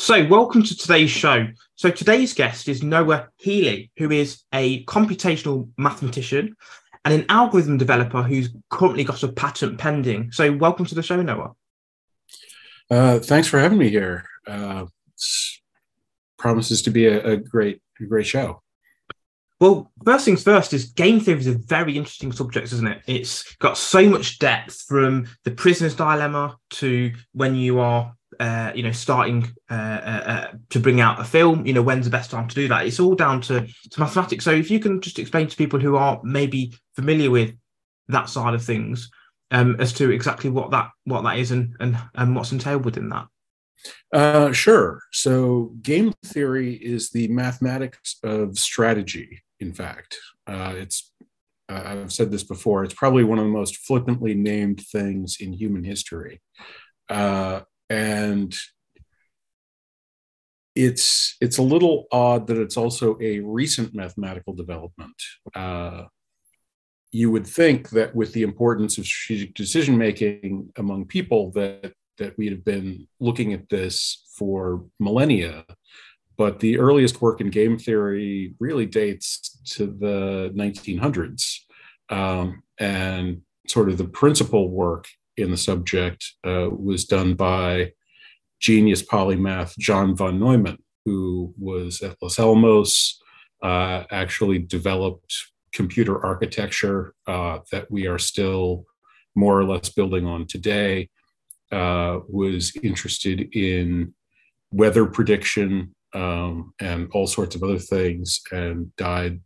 So, welcome to today's show. So, today's guest is Noah Healy, who is a computational mathematician and an algorithm developer who's currently got a patent pending. So, welcome to the show, Noah. Uh, thanks for having me here. Uh, promises to be a, a great, a great show. Well, first things first is game theory is a very interesting subject, isn't it? It's got so much depth from the prisoner's dilemma to when you are uh, you know, starting uh, uh, uh, to bring out a film, you know, when's the best time to do that? It's all down to, to mathematics. So if you can just explain to people who are maybe familiar with that side of things um, as to exactly what that what that is and and, and what's entailed within that. Uh, sure. So game theory is the mathematics of strategy. In fact, uh, it's I've said this before. It's probably one of the most flippantly named things in human history. Uh, and it's it's a little odd that it's also a recent mathematical development. Uh, you would think that with the importance of strategic decision making among people, that that we'd have been looking at this for millennia. But the earliest work in game theory really dates to the 1900s, um, and sort of the principal work in the subject uh, was done by genius polymath John von Neumann, who was at Los Alamos, uh, actually developed computer architecture uh, that we are still more or less building on today, uh, was interested in weather prediction um, and all sorts of other things, and died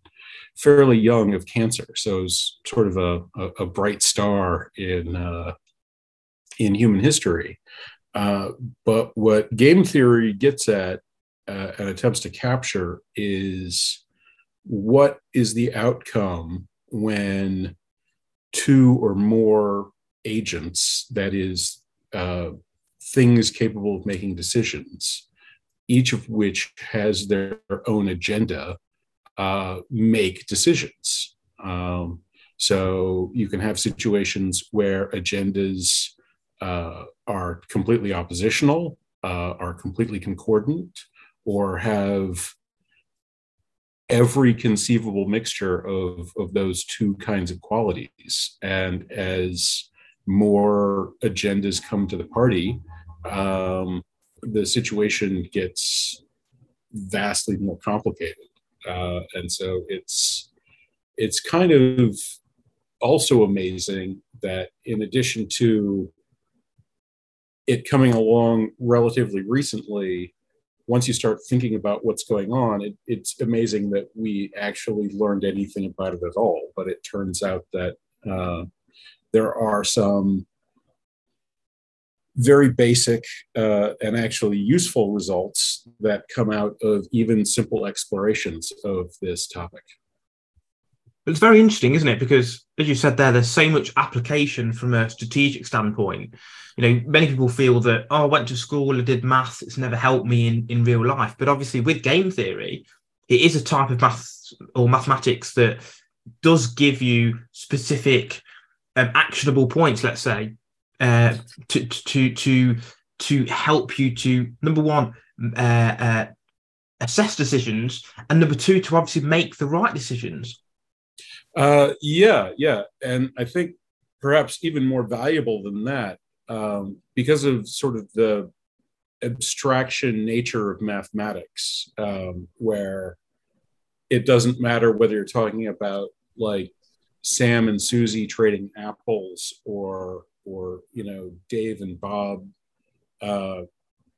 fairly young of cancer. So it was sort of a, a, a bright star in uh, in human history. Uh, but what game theory gets at uh, and attempts to capture is what is the outcome when two or more agents, that is, uh, things capable of making decisions, each of which has their own agenda, uh, make decisions. Um, so you can have situations where agendas uh, are completely oppositional, uh, are completely concordant, or have every conceivable mixture of, of those two kinds of qualities. And as more agendas come to the party, um, the situation gets vastly more complicated. Uh, and so it's it's kind of also amazing that in addition to it coming along relatively recently, once you start thinking about what's going on, it, it's amazing that we actually learned anything about it at all. But it turns out that uh, there are some very basic uh, and actually useful results that come out of even simple explorations of this topic. It's very interesting, isn't it? Because as you said there, there's so much application from a strategic standpoint. You know, many people feel that, oh, I went to school, I did maths, it's never helped me in, in real life. But obviously, with game theory, it is a type of maths or mathematics that does give you specific um, actionable points, let's say, uh, to, to, to, to help you to, number one, uh, uh, assess decisions, and number two, to obviously make the right decisions uh, yeah, yeah, and I think perhaps even more valuable than that, um, because of sort of the abstraction nature of mathematics, um, where it doesn't matter whether you're talking about like Sam and Susie trading apples or or you know Dave and Bob uh,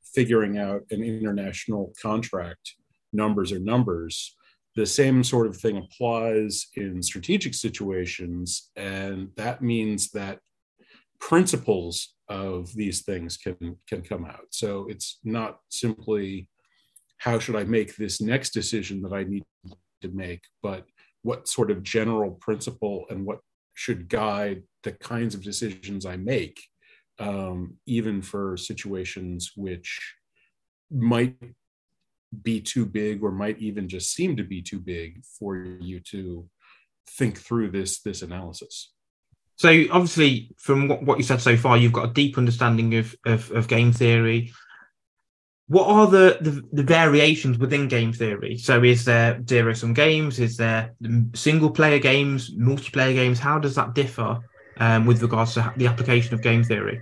figuring out an international contract. Numbers are numbers the same sort of thing applies in strategic situations. And that means that principles of these things can, can come out. So it's not simply how should I make this next decision that I need to make, but what sort of general principle and what should guide the kinds of decisions I make, um, even for situations which might be too big or might even just seem to be too big for you to think through this this analysis so obviously from what, you said so far you've got a deep understanding of, of, of game theory what are the, the, the variations within game theory? So, is there zero sum games? Is there single player games, multiplayer games? How does that differ um, with regards to the application of game theory?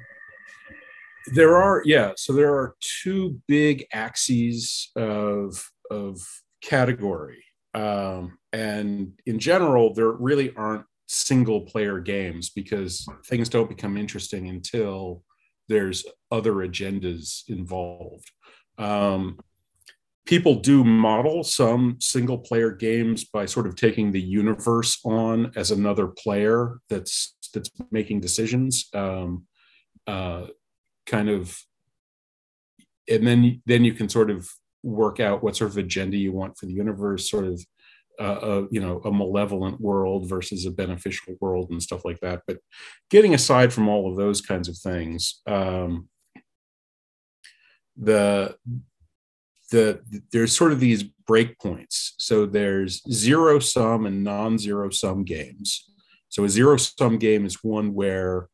There are, yeah. So there are two big axes of of category, um, and in general, there really aren't single player games because things don't become interesting until there's other agendas involved. Um, people do model some single player games by sort of taking the universe on as another player that's that's making decisions um, uh, kind of and then then you can sort of work out what sort of agenda you want for the universe sort of uh, a you know a malevolent world versus a beneficial world and stuff like that. But getting aside from all of those kinds of things um, the the there's sort of these breakpoints so there's zero sum and non-zero sum games. So a zero sum game is one where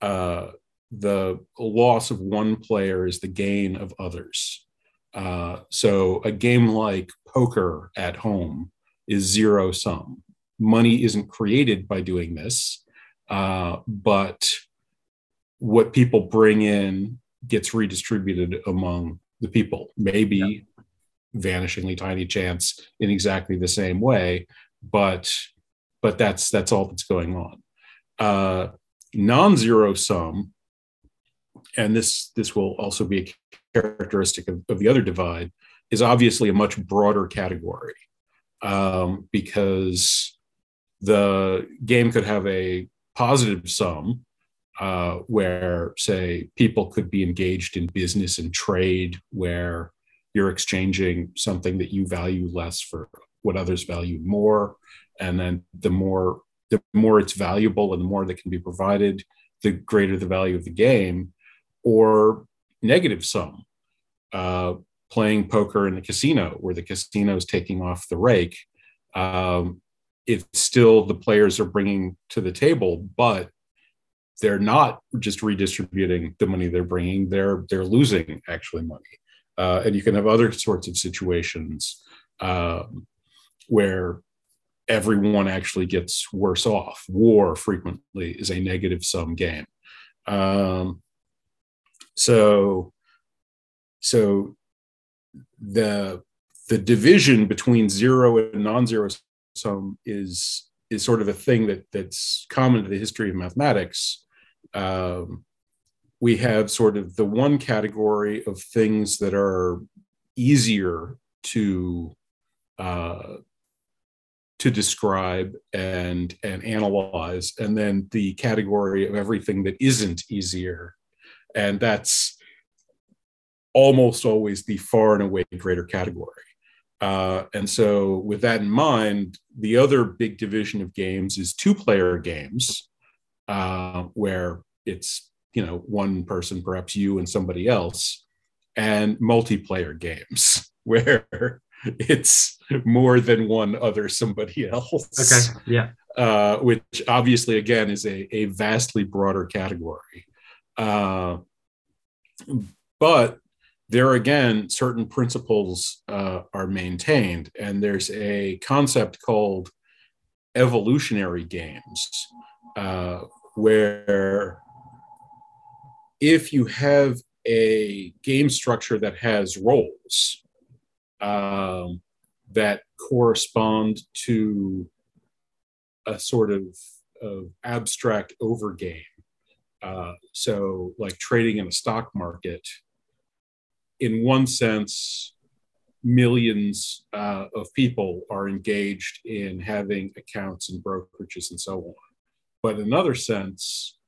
uh, the loss of one player is the gain of others uh, so a game like poker at home is zero sum. Money isn't created by doing this, uh, but what people bring in gets redistributed among the people. Maybe yeah. vanishingly tiny chance in exactly the same way, but but that's that's all that's going on. Uh, non-zero sum, and this this will also be a characteristic of, of the other divide, is obviously a much broader category um, because the game could have a positive sum uh, where, say, people could be engaged in business and trade where you're exchanging something that you value less for what others value more. And then the more the more it's valuable and the more that can be provided, the greater the value of the game, or negative sum. Uh, playing poker in the casino where the casino is taking off the rake um, it's still the players are bringing to the table but they're not just redistributing the money they're bringing they're they're losing actually money uh, and you can have other sorts of situations um, where everyone actually gets worse off war frequently is a negative sum game um, so so the the division between zero and non-zero sum is is sort of a thing that that's common to the history of mathematics. Um, we have sort of the one category of things that are easier to uh, to describe and and analyze, and then the category of everything that isn't easier, and that's almost always the far and away greater category. Uh, and so, with that in mind, the other big division of games is two player games, uh, where it's you know one person, perhaps you and somebody else, and multiplayer games where it's more than one other somebody else. Okay. Yeah. Uh, which obviously, again, is a, a vastly broader category. Uh, but there again, certain principles uh, are maintained, and there's a concept called evolutionary games, uh, where if you have a game structure that has roles um, that correspond to a sort of, of abstract overgame, uh, so like trading in a stock market in one sense, millions uh, of people are engaged in having accounts and brokerages and so on. But in another sense,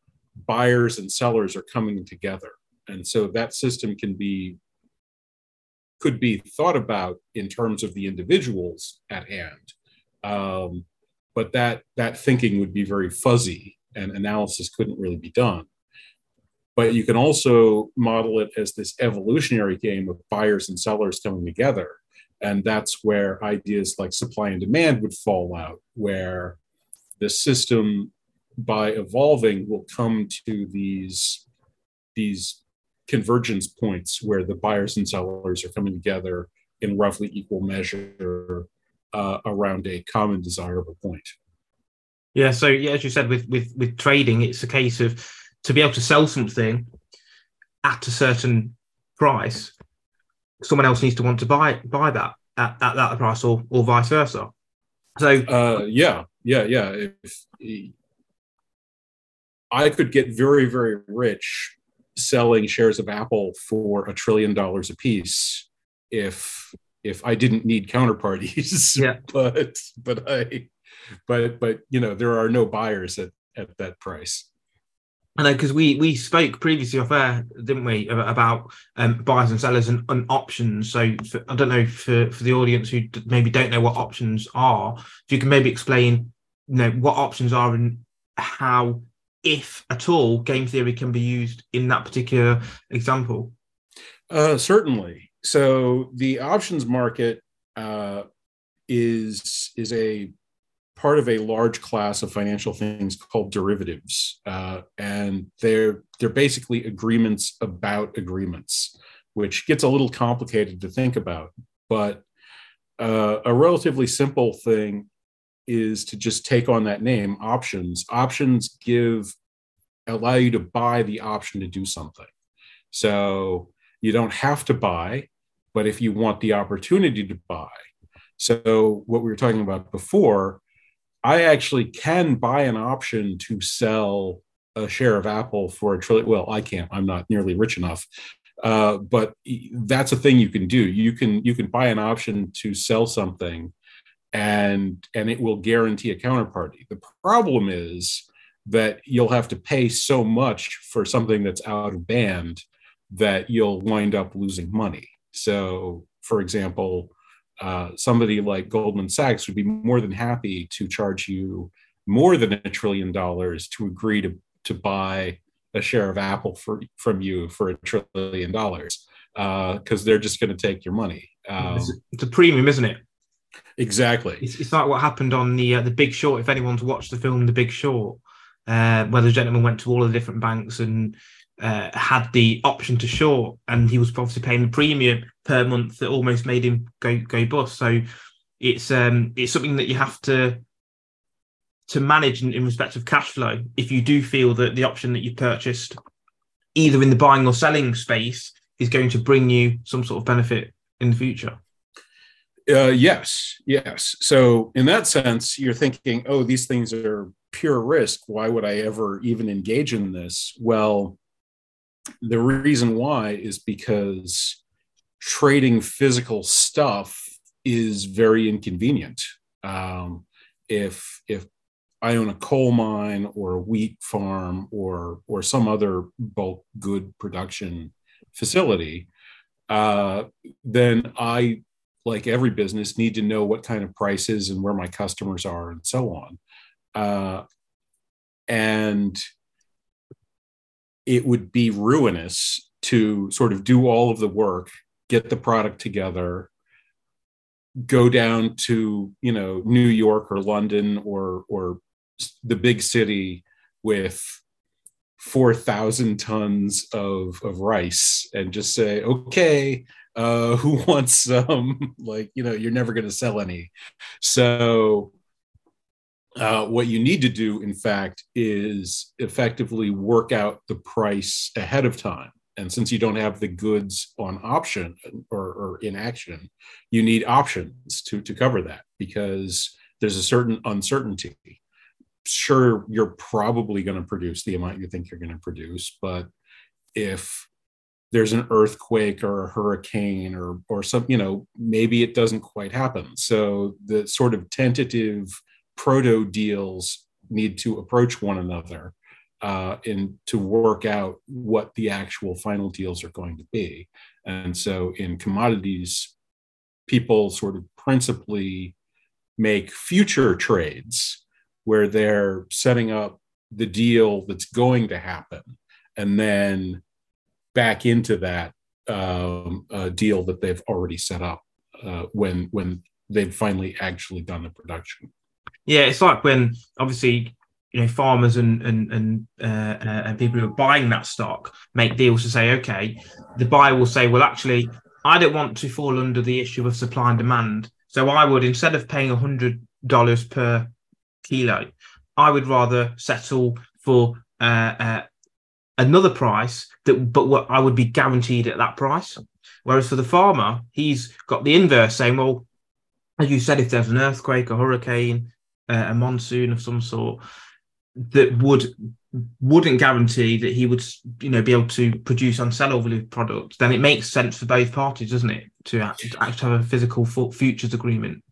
buyers and sellers are coming together. And so that system can be could be thought about in terms of the individuals at hand. Um, but that that thinking would be very fuzzy and analysis couldn't really be done but you can also model it as this evolutionary game of buyers and sellers coming together. And that's where ideas like supply and demand would fall out, where the system, by evolving, will come to these, these convergence points where the buyers and sellers are coming together in roughly equal measure uh, around a common desirable point. Yeah. So yeah, as you said, with with with trading, it's a case of to be able to sell something at a certain price, someone else needs to want to buy buy that at, at that price, or or vice versa. So uh, yeah, yeah, yeah. If, I could get very, very rich selling shares of Apple for a trillion dollars a piece if if I didn't need counterparties. Yeah. but but I but but you know there are no buyers at at that price. I know because we we spoke previously off air, didn't we, about um, buyers and sellers and, and options. So for, I don't know for for the audience who maybe don't know what options are, if you can maybe explain, you know, what options are and how, if at all, game theory can be used in that particular example. Uh, certainly. So the options market uh, is is a part of a large class of financial things called derivatives, uh, and they're they're basically agreements about agreements, which gets a little complicated to think about. But uh, a relatively simple thing is to just take on that name, options. Options give allow you to buy the option to do something. So you don't have to buy, but if you want the opportunity to buy. So what we were talking about before I actually can buy an option to sell a share of Apple for a trillion. Well, I can't. I'm not nearly rich enough. Uh, but that's a thing you can do. You can you can buy an option to sell something, and and it will guarantee a counterparty. The problem is that you'll have to pay so much for something that's out of band that you'll wind up losing money. So, for example, uh, somebody like Goldman Sachs would be more than happy to charge you more than a trillion dollars to agree to, to buy a share of Apple for, from you for a trillion dollars because uh, they're just going to take your money. Um, it's, a premium, isn't it? Exactly. It's, it's like what happened on the uh, the Big Short. If anyone's watched the film The Big Short, uh, where the gentleman went to all the different banks and uh, had the option to short, and he was obviously paying the premium per month that almost made him go go bust. So it's um it's something that you have to to manage in, in respect of cash flow. If you do feel that the option that you purchased, either in the buying or selling space, is going to bring you some sort of benefit in the future. Uh, yes, yes. So in that sense, you're thinking, oh, these things are pure risk. Why would I ever even engage in this? Well, the reason why is because trading physical stuff is very inconvenient. Um, if if I own a coal mine or a wheat farm or or some other bulk good production facility, uh, then I, like every business, need to know what kind of prices and where my customers are and so on. Uh, and it would be ruinous to sort of do all of the work, get the product together, go down to you know New York or London or or the big city with 4,000 tons of, of rice and just say, okay, uh, who wants some? like, you know, you're never going to sell any. So uh, what you need to do, in fact, is effectively work out the price ahead of time. And since you don't have the goods on option or, or in action, you need options to, to cover that because there's a certain uncertainty. Sure, you're probably going to produce the amount you think you're going to produce, but if there's an earthquake or a hurricane or or some you know maybe it doesn't quite happen so the sort of tentative proto deals need to approach one another uh, and to work out what the actual final deals are going to be. And so in commodities, people sort of principally make future trades where they're setting up the deal that's going to happen and then back into that um, uh, deal that they've already set up uh, when when they've finally actually done the production. Yeah, it's like when obviously you know farmers and and and, uh, uh, and people who are buying that stock make deals to say, okay, the buyer will say, well, actually, I don't want to fall under the issue of supply and demand, so I would instead of paying hundred dollars per kilo, I would rather settle for uh, uh, another price that, but what I would be guaranteed at that price. Whereas for the farmer, he's got the inverse, saying, well, as you said, if there's an earthquake, a hurricane, uh, a monsoon of some sort, that would wouldn't guarantee that he would you know be able to produce and sell all the products then it makes sense for both parties doesn't it to actually have a physical futures agreement?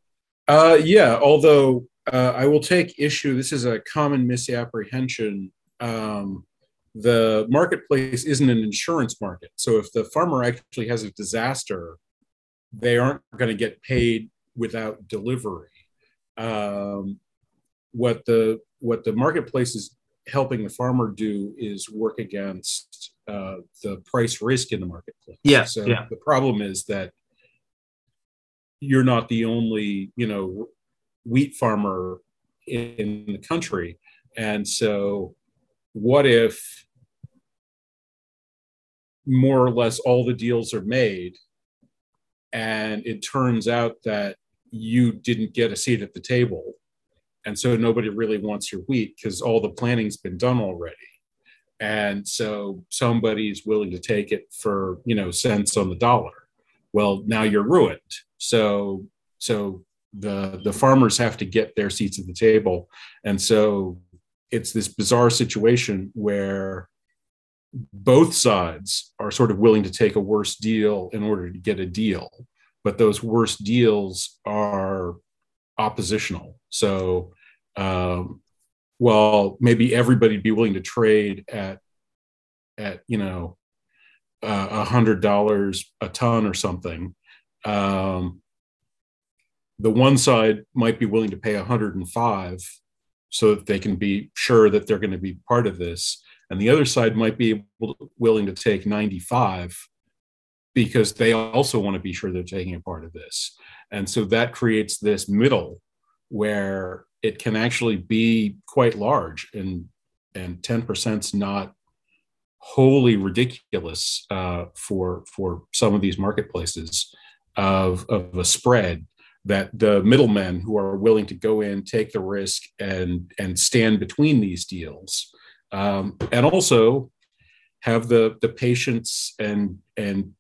Uh yeah although uh, i will take issue this is a common misapprehension um the marketplace isn't an insurance market. So if the farmer actually has a disaster they aren't going to get paid without delivery um, what the what the marketplace is helping the farmer do is work against uh, the price risk in the marketplace. Yeah. So yeah. the problem is that you're not the only, you know, wheat farmer in the country, and so what if more or less all the deals are made, and it turns out that you didn't get a seat at the table. And so nobody really wants your wheat because all the planning's been done already. And so somebody's willing to take it for you know cents on the dollar. Well now you're ruined. So so the the farmers have to get their seats at the table. And so it's this bizarre situation where both sides are sort of willing to take a worse deal in order to get a deal but those worst deals are oppositional so, um, well, maybe everybody'd be willing to trade at at you know a uh, hundred dollars a ton or something. Um, the one side might be willing to pay 105 so that they can be sure that they're going to be part of this and the other side might be able, willing to take 95 because they also want to be sure they're taking a part of this. And so that creates this middle where it can actually be quite large and and 10% is not wholly ridiculous uh, for for some of these marketplaces of, of a spread that the middlemen who are willing to go in take the risk and and stand between these deals um, and also have the the patience and and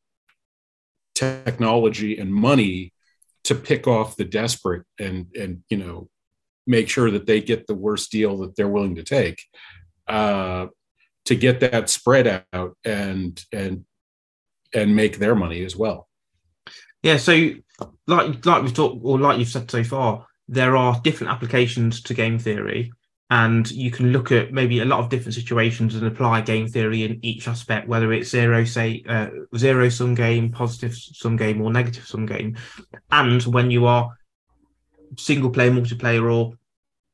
technology and money to pick off the desperate and and you know make sure that they get the worst deal that they're willing to take uh, to get that spread out and and and make their money as well. Yeah, so like like we've talked or like you've said so far, there are different applications to game theory and you can look at maybe a lot of different situations and apply game theory in each aspect whether it's zero say uh, zero sum game positive sum game or negative sum game. And when you are single player multiplayer or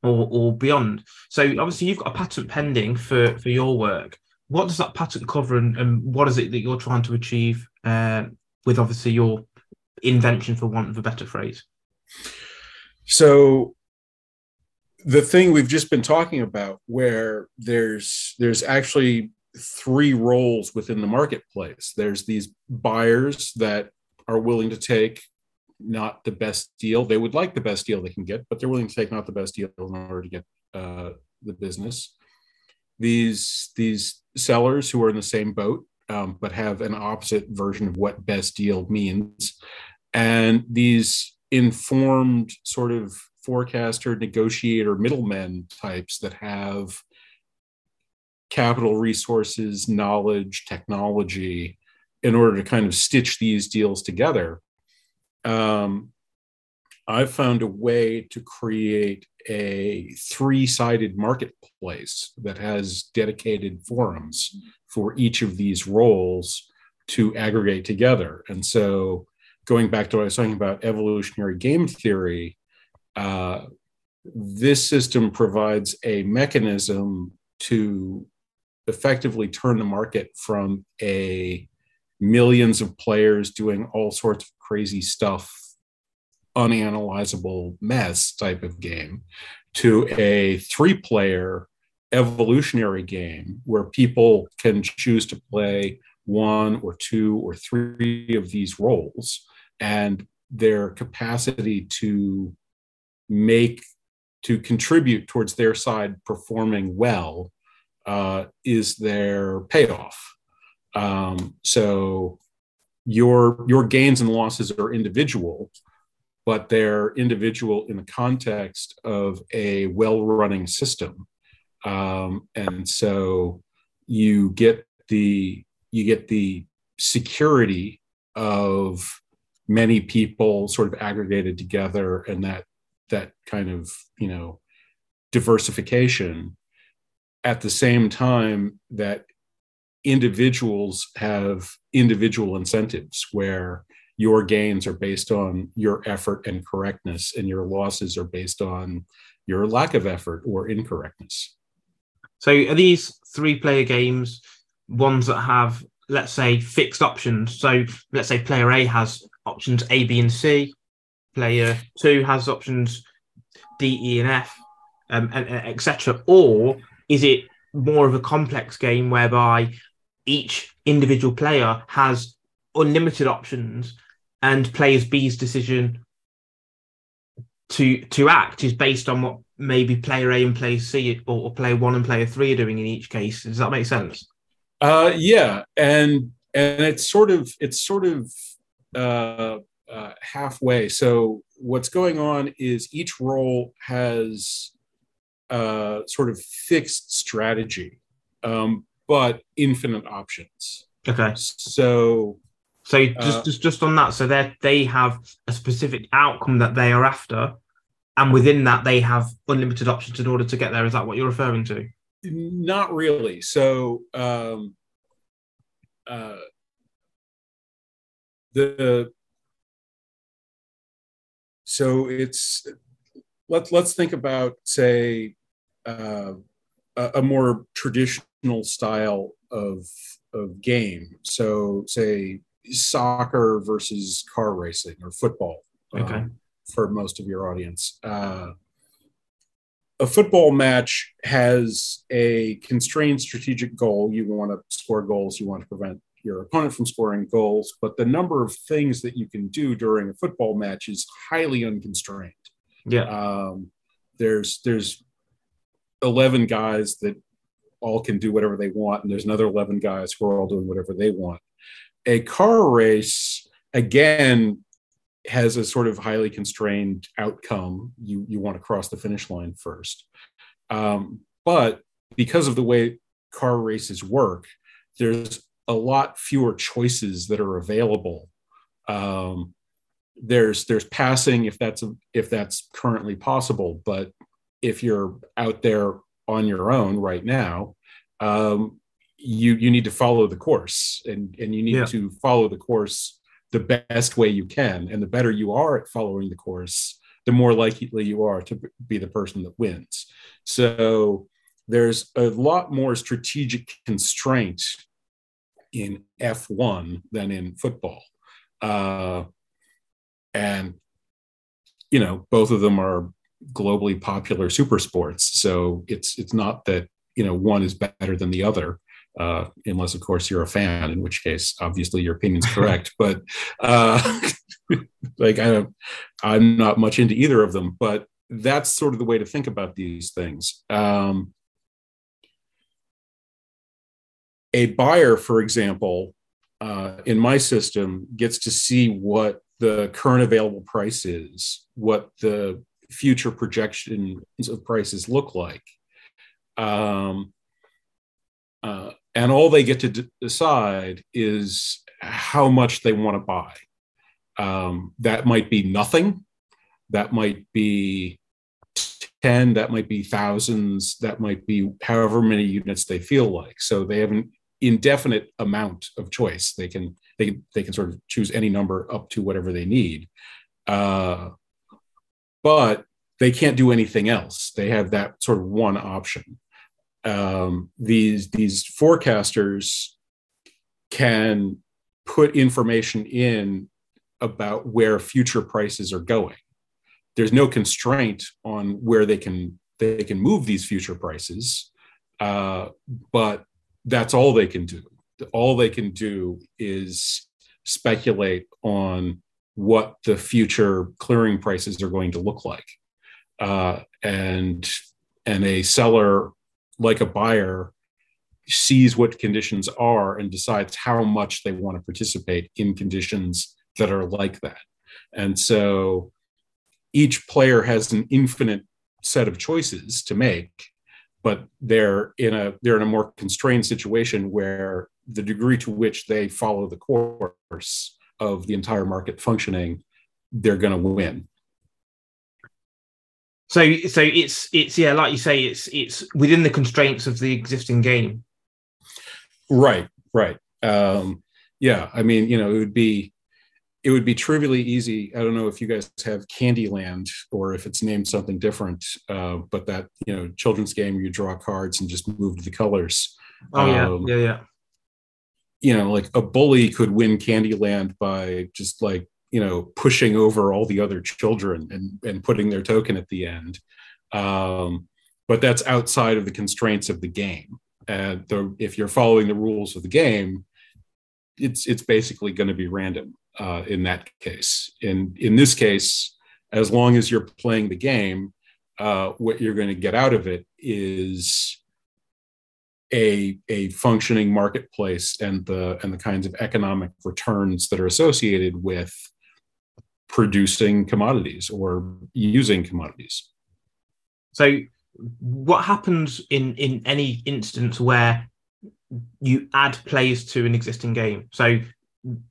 or or beyond. So obviously you've got a patent pending for for your work. What does that patent cover and, and what is it that you're trying to achieve uh, with obviously your invention for want of a better phrase? So the thing we've just been talking about where there's there's actually three roles within the marketplace. There's these buyers that are willing to take not the best deal. They would like the best deal they can get but they're willing to take not the best deal in order to get uh, the business. These these sellers who are in the same boat um, but have an opposite version of what best deal means. And these informed sort of forecaster, negotiator, middlemen types that have capital resources, knowledge, technology in order to kind of stitch these deals together. Um, I've found a way to create a three sided marketplace that has dedicated forums for each of these roles to aggregate together. And so, going back to what I was talking about evolutionary game theory, uh, this system provides a mechanism to effectively turn the market from a millions of players doing all sorts of crazy stuff unanalyzable mess type of game to a three player evolutionary game where people can choose to play one or two or three of these roles and their capacity to make to contribute towards their side performing well uh, is their payoff. Um, so your your gains and losses are individual but they're individual in the context of a well-running system. Um, and so you get the you get the security of many people sort of aggregated together and that that kind of you know diversification at the same time that individuals have individual incentives where your gains are based on your effort and correctness and your losses are based on your lack of effort or incorrectness. So are these three player games ones that have let's say fixed options? So let's say player a has options a b and c player two has options d e and f um, and, and etc or is it more of a complex game whereby each individual player has unlimited options and players B's decision to to act is based on what maybe player A and player C or, or player one and player three are doing in each case. Does that make sense? Uh, yeah, and and it's sort of it's sort of uh, uh, halfway. So what's going on is each role has uh, sort of fixed strategy, um, but infinite options. Okay. So so just, uh, just just on that, so they they have a specific outcome that they are after, and within that they have unlimited options in order to get there. Is that what you're referring to? Not really. So um, uh, the so it's let's let's think about say uh, a, more traditional style of of game. So say soccer versus car racing or football okay. um, for most of your audience. Uh, a football match has a constrained strategic goal. You want to score goals, you want to prevent your opponent from scoring goals, but the number of things that you can do during a football match is highly unconstrained. Yeah. Um, there's there's 11 guys that all can do whatever they want, and there's another 11 guys who are all doing whatever they want a car race again has a sort of highly constrained outcome. You you want to cross the finish line first, um, but because of the way car races work, there's a lot fewer choices that are available. Um, there's there's passing if that's if that's currently possible, but if you're out there on your own right now, um, you you need to follow the course and and you need yeah. to follow the course the best way you can and the better you are at following the course the more likely you are to be the person that wins so there's a lot more strategic constraint in f1 than in football uh, and you know both of them are globally popular super sports so it's it's not that you know one is better than the other uh, unless of course you're a fan, in which case obviously your opinion's correct. but uh, like I I'm not much into either of them, but that's sort of the way to think about these things. Um, a buyer, for example, uh, in my system, gets to see what the current available price is, what the future projections of prices look like. Um, uh, and all they get to d- decide is how much they want to buy. Um, that might be nothing. That might be 10, that might be thousands, that might be however many units they feel like. So they have an indefinite amount of choice. They can they they can sort of choose any number up to whatever they need. Uh, but they can't do anything else. They have that sort of one option um, these these forecasters can put information in about where future prices are going. There's no constraint on where they can they can move these future prices. uh, but that's all they can do. All they can do is speculate on what the future clearing prices are going to look like, uh, and and a seller like a buyer sees what conditions are and decides how much they want to participate in conditions that are like that. And so each player has an infinite set of choices to make, but they're in a they're in a more constrained situation where the degree to which they follow the course of the entire market functioning, they're going to win. So, so it's it's yeah, like you say, it's it's within the constraints of the existing game. Right, right. Um, yeah, I mean, you know, it would be it would be trivially easy. I don't know if you guys have Candyland or if it's named something different, uh, but that you know children's game where you draw cards and just move the colors. Oh yeah, um, yeah, yeah. You know, like a bully could win Candyland by just like you know pushing over all the other children and and putting their token at the end. Um, but that's outside of the constraints of the game. And the, if you're following the rules of the game, it's it's basically going to be random uh, in that case. In in this case, as long as you're playing the game, uh, what you're going to get out of it is a a functioning marketplace and the and the kinds of economic returns that are associated with producing commodities or using commodities. So, what happens in in any instance where you add players to an existing game? So,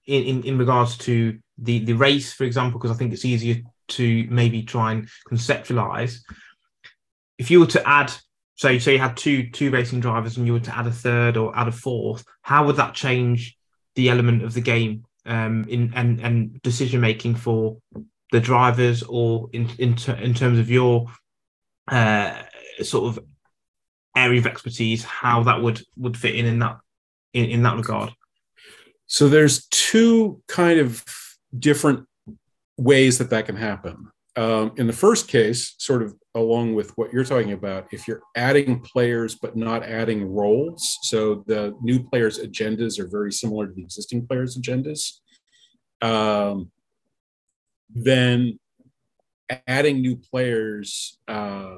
in, in, regards to the, the race, for example, because I think it's easier to maybe try and conceptualize. If you were to add, so say you had two two racing drivers and you were to add a third or add a fourth, how would that change the element of the game um, in and and decision making for the drivers or in in, ter- in terms of your uh, sort of area of expertise, how that would would fit in in that in, in that regard? So there's two kind of different ways that that can happen. Um, in the first case, sort of along with what you're talking about, if you're adding players but not adding roles, so the new players' agendas are very similar to the existing players' agendas, um, then adding new players uh,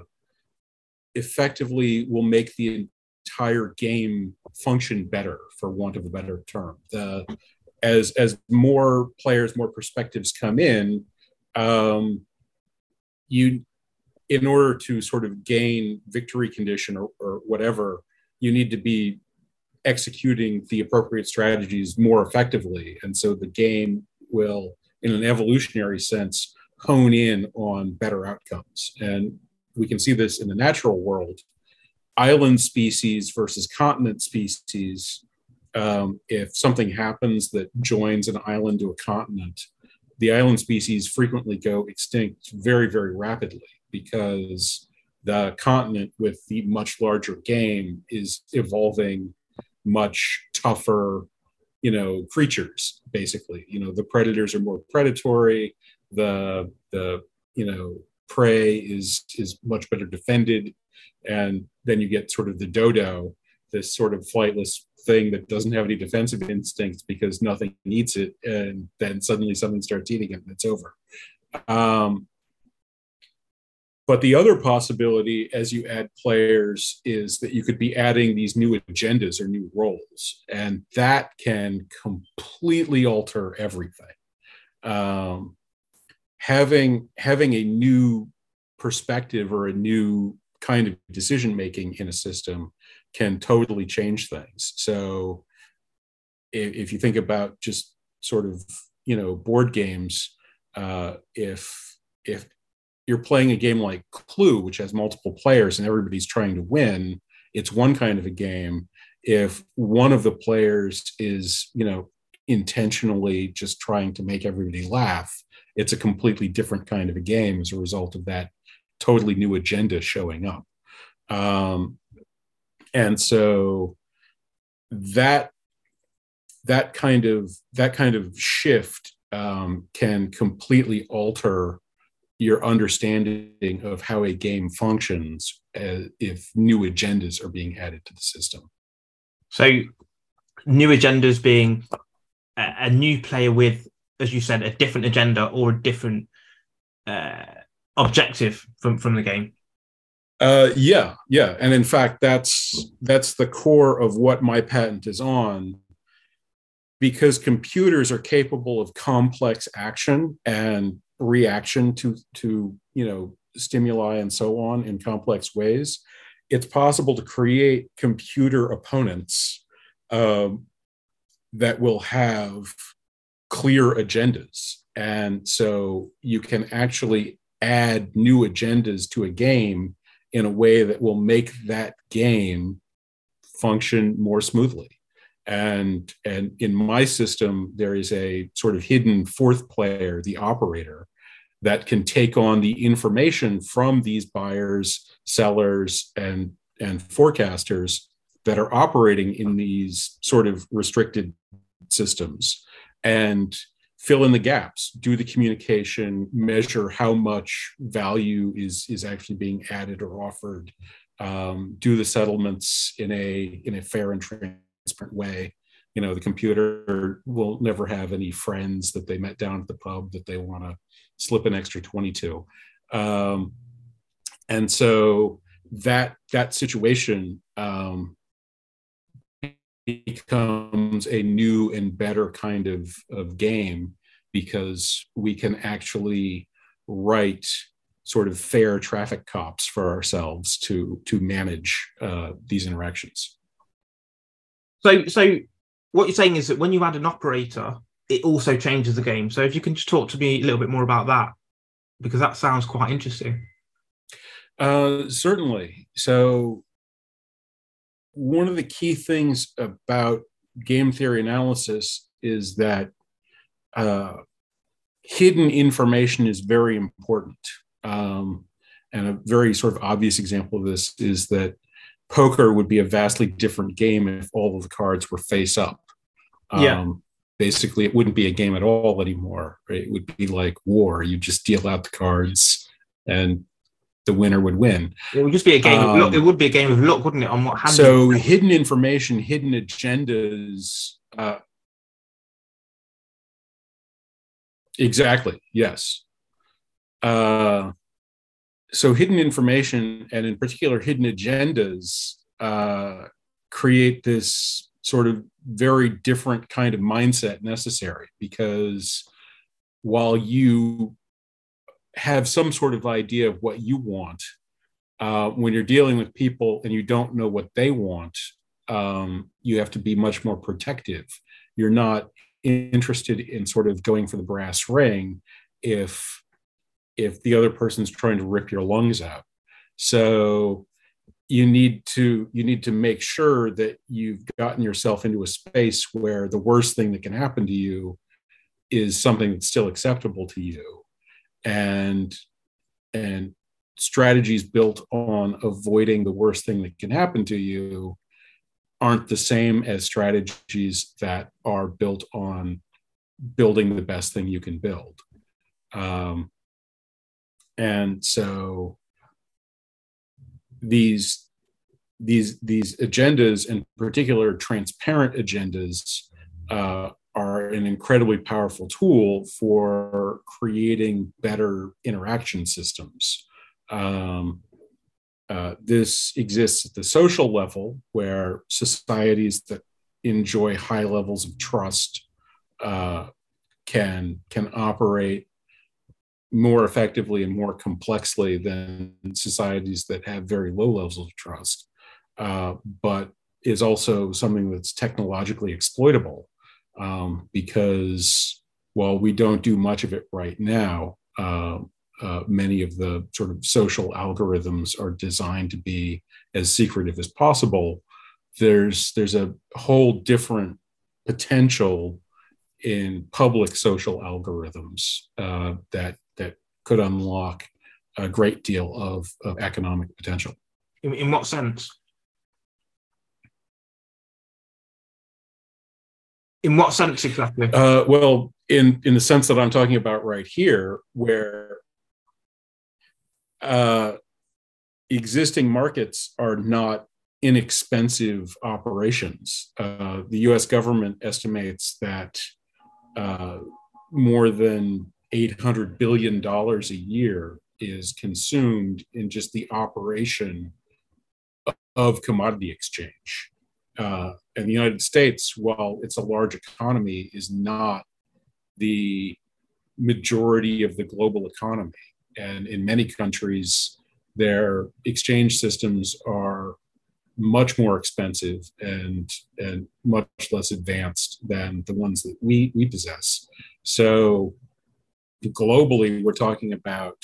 effectively will make the entire game function better, for want of a better term. The, as as more players, more perspectives come in, um, you in order to sort of gain victory condition or, or whatever, you need to be executing the appropriate strategies more effectively, and so the game will, in an evolutionary sense, hone in on better outcomes. And we can see this in the natural world island species versus continent species, um, if something happens that joins an island to a continent, the island species frequently go extinct very, very rapidly because the continent with the much larger game is evolving much tougher you know creatures basically. You know the predators are more predatory. The the you know prey is is much better defended and then you get sort of the dodo this sort of flightless thing that doesn't have any defensive instincts because nothing eats it. And then suddenly something starts eating it and it's over. Um, but the other possibility as you add players is that you could be adding these new agendas or new roles. And that can completely alter everything. Um, having having a new perspective or a new kind of decision making in a system can totally change things. So if, if you think about just sort of you know board games, uh, if if you're playing a game like Clue, which has multiple players and everybody's trying to win, it's one kind of a game. If one of the players is you know intentionally just trying to make everybody laugh, it's a completely different kind of a game as a result of that totally new agenda showing up. Um, and so that that kind of that kind of shift um, can completely alter your understanding of how a game functions uh, if new agendas are being added to the system. So, new agendas being a, a new player with, as you said, a different agenda or a different uh, objective from from the game. Uh, yeah, yeah, and in fact, that's that's the core of what my patent is on, because computers are capable of complex action and reaction to to you know stimuli and so on in complex ways. It's possible to create computer opponents um, that will have clear agendas, and so you can actually add new agendas to a game in a way that will make that game function more smoothly. And and in my system there is a sort of hidden fourth player the operator that can take on the information from these buyers sellers and and forecasters that are operating in these sort of restricted systems. And fill in the gaps. Do the communication measure how much value is is actually being added or offered. Um, do the settlements in a in a fair and transparent way. You know the computer will never have any friends that they met down at the pub that they want to slip an extra 22 um, and so that that situation um, becomes a new and better kind of, of game because we can actually write sort of fair traffic cops for ourselves to to manage uh, these interactions. So, so what you're saying is that when you add an operator, it also changes the game. So, if you can just talk to me a little bit more about that, because that sounds quite interesting. Uh, certainly. So, one of the key things about game theory analysis is that uh, hidden information is very important. Um, and a very sort of obvious example of this is that poker would be a vastly different game if all of the cards were face up. Um, yeah. Basically, it wouldn't be a game at all anymore. Right? It would be like war. You just deal out the cards and the winner would win. It would just be a game. Um, of luck. It would be a game of luck, wouldn't it? On what hand? So hidden information, hidden agendas. Uh, exactly. Yes. Uh, so hidden information, and in particular, hidden agendas, uh, create this sort of very different kind of mindset necessary because while you have some sort of idea of what you want. Uh, when you're dealing with people and you don't know what they want, um, you have to be much more protective. You're not interested in sort of going for the brass ring if if the other person's trying to rip your lungs out. So you need to you need to make sure that you've gotten yourself into a space where the worst thing that can happen to you is something that's still acceptable to you and and strategies built on avoiding the worst thing that can happen to you aren't the same as strategies that are built on building the best thing you can build. Um, and so these these these agendas in particular transparent agendas uh, an incredibly powerful tool for creating better interaction systems. Um, uh, this exists at the social level, where societies that enjoy high levels of trust uh, can can operate more effectively and more complexly than societies that have very low levels of trust, uh, but is also something that's technologically exploitable um, because while we don't do much of it right now, uh, uh, many of the sort of social algorithms are designed to be as secretive as possible. There's there's a whole different potential in public social algorithms uh, that that could unlock a great deal of, of economic potential. In, in what sense? In what sense exactly? Uh, well, in in the sense that I'm talking about right here, where uh, existing markets are not inexpensive operations. Uh, the US government estimates that uh, more than $800 billion a year is consumed in just the operation of commodity exchange. Uh, and the United States, while it's a large economy, is not the majority of the global economy. And in many countries, their exchange systems are much more expensive and and much less advanced than the ones that we we possess. So globally, we're talking about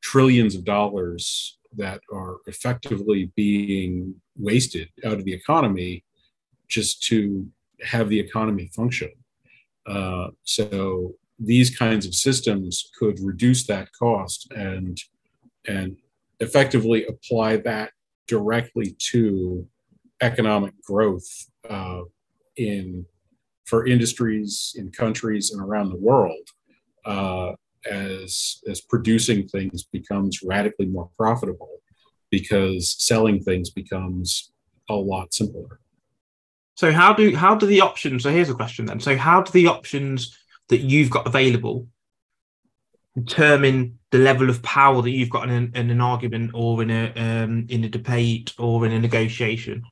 trillions of dollars that are effectively being wasted out of the economy just to have the economy function. Uh, so these kinds of systems could reduce that cost and and effectively apply that directly to economic growth uh, in for industries in countries and around the world uh, as as producing things becomes radically more profitable because selling things becomes a lot simpler. So how do how do the options? So here's a question then. So how do the options that you've got available determine the level of power that you've got in, in an argument or in a um, in a debate or in a negotiation?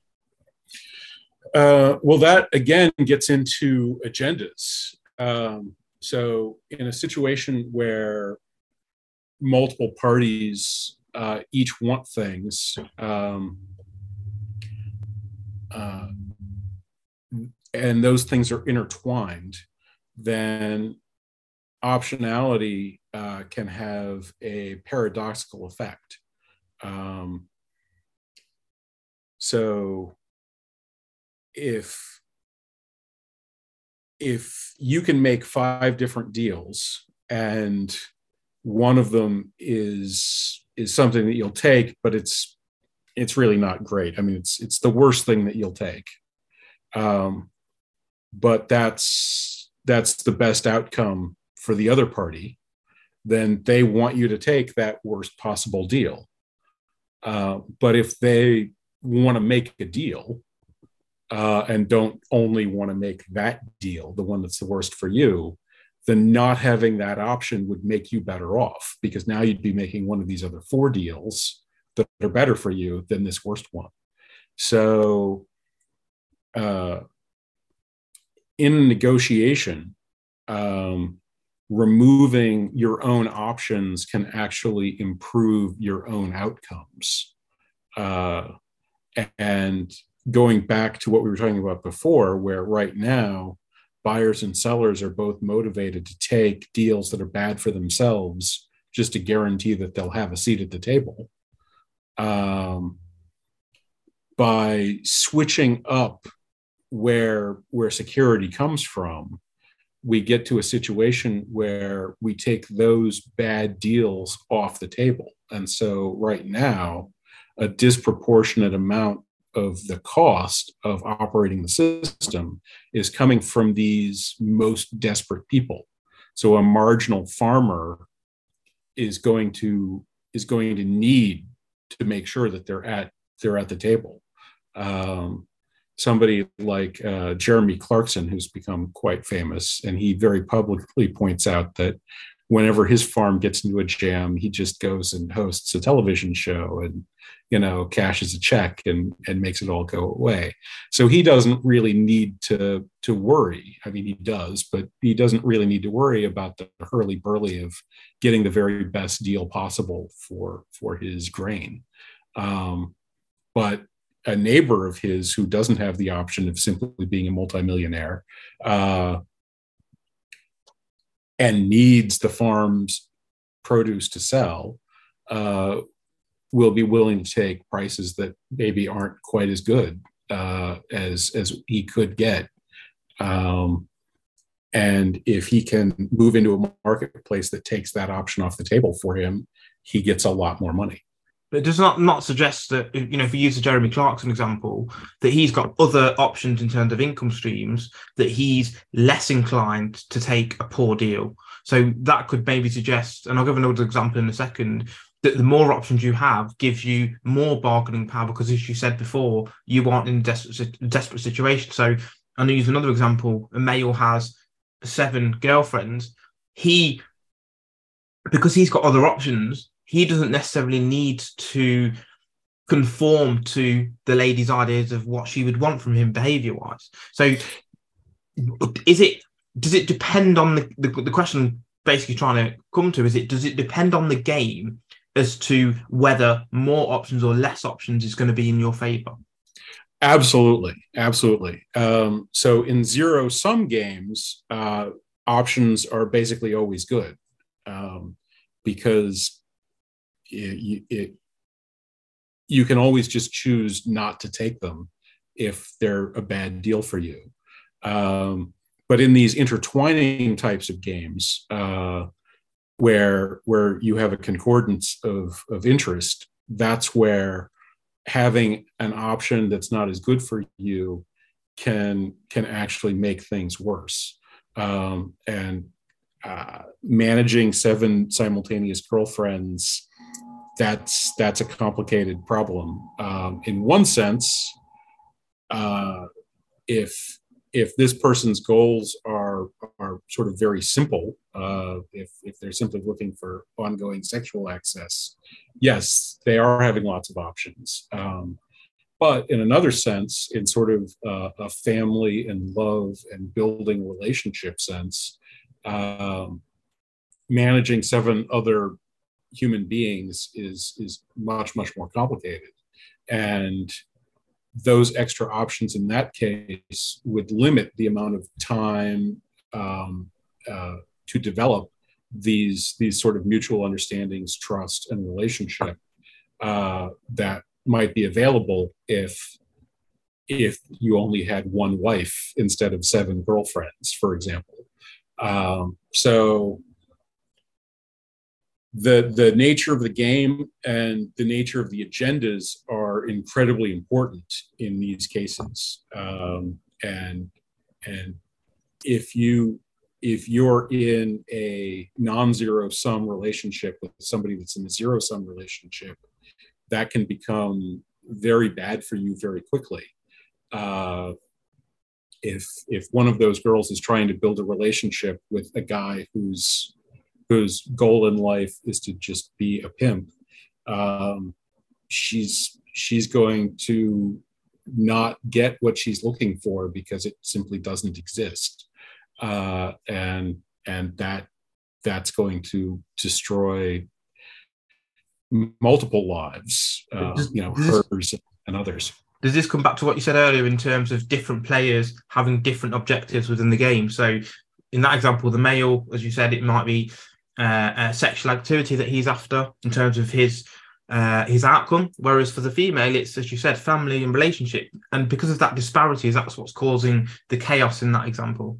Uh, well, that again gets into agendas. Um, so, in a situation where multiple parties uh, each want things, um, uh, and those things are intertwined, then optionality uh, can have a paradoxical effect. Um, so if if you can make five different deals and one of them is is something that you'll take but it's it's really not great i mean it's it's the worst thing that you'll take um, but that's that's the best outcome for the other party, then they want you to take that worst possible deal. Uh, but if they want to make a deal uh, and don't only want to make that deal, the one that's the worst for you, then not having that option would make you better off because now you'd be making one of these other four deals that are better for you than this worst one. So, uh, in negotiation, um, removing your own options can actually improve your own outcomes. Uh, and going back to what we were talking about before, where right now buyers and sellers are both motivated to take deals that are bad for themselves just to guarantee that they'll have a seat at the table. Um, by switching up where where security comes from we get to a situation where we take those bad deals off the table and so right now a disproportionate amount of the cost of operating the system is coming from these most desperate people. So a marginal farmer is going to is going to need to make sure that they're at they're at the table. Um, somebody like uh, Jeremy Clarkson, who's become quite famous, and he very publicly points out that whenever his farm gets into a jam, he just goes and hosts a television show and you know cashes a check and and makes it all go away. So he doesn't really need to to worry. I mean, he does, but he doesn't really need to worry about the hurly burly of getting the very best deal possible for for his grain. Um, but a neighbor of his who doesn't have the option of simply being a multimillionaire uh, and needs the farm's produce to sell uh, will be willing to take prices that maybe aren't quite as good uh, as as he could get. Um, and if he can move into a marketplace that takes that option off the table for him, he gets a lot more money. But it does not not suggest that you know if we use the Jeremy Clarkson example that he's got other options in terms of income streams that he's less inclined to take a poor deal. So that could maybe suggest, and I'll give another example in a second, that the more options you have gives you more bargaining power because, as you said before, you aren't in a desperate, desperate situation. So, I'm use another example. A male has seven girlfriends. He, because he's got other options, he doesn't necessarily need to conform to the lady's ideas of what she would want from him behavior wise. So, is it does it depend on the, the, the question basically trying to come to is it does it depend on the game as to whether more options or less options is going to be in your favor absolutely absolutely um, so in zero sum games uh, options are basically always good um, because it, it, you can always just choose not to take them if they're a bad deal for you um, but in these intertwining types of games, uh, where where you have a concordance of of interest, that's where having an option that's not as good for you can can actually make things worse. Um, and uh, managing seven simultaneous girlfriends that's that's a complicated problem. Um, in one sense, uh, if if this person's goals are are sort of very simple, uh, if if they're simply looking for ongoing sexual access, yes, they are having lots of options. Um, but in another sense, in sort of uh, a family and love and building relationship sense, um, managing seven other human beings is is much much more complicated, and those extra options in that case would limit the amount of time um, uh, to develop these these sort of mutual understandings, trust, and relationship uh, that might be available if if you only had one wife instead of seven girlfriends, for example. Um, so the the nature of the game and the nature of the agendas are incredibly important in these cases. Um, and and if you if you're in a non-zero sum relationship with somebody that's in a zero sum relationship that can become very bad for you very quickly. Uh, if if one of those girls is trying to build a relationship with a guy who's whose goal in life is to just be a pimp, um, she's she's going to not get what she's looking for because it simply doesn't exist, uh, and and that that's going to destroy multiple lives, uh, you know, hers and others. Does this come back to what you said earlier in terms of different players having different objectives within the game? So, in that example, the male, as you said, it might be uh, uh, sexual activity that he's after in terms of his uh, his outcome. Whereas for the female, it's as you said, family and relationship. And because of that disparity, that's what's causing the chaos in that example.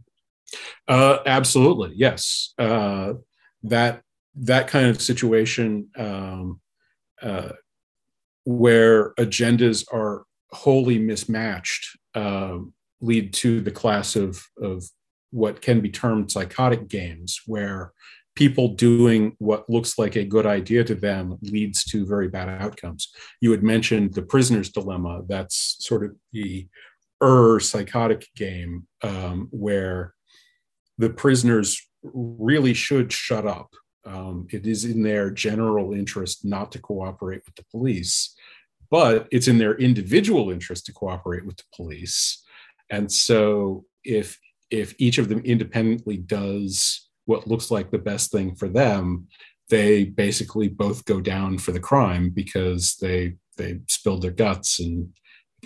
Uh, absolutely, yes. Uh, that that kind of situation um, uh, where agendas are wholly mismatched uh, lead to the class of of what can be termed psychotic games, where people doing what looks like a good idea to them leads to very bad outcomes. You had mentioned the prisoner's dilemma. That's sort of the er psychotic game um, where the prisoners really should shut up. Um, it is in their general interest not to cooperate with the police, but it's in their individual interest to cooperate with the police. And so if if each of them independently does what looks like the best thing for them, they basically both go down for the crime because they they spilled their guts and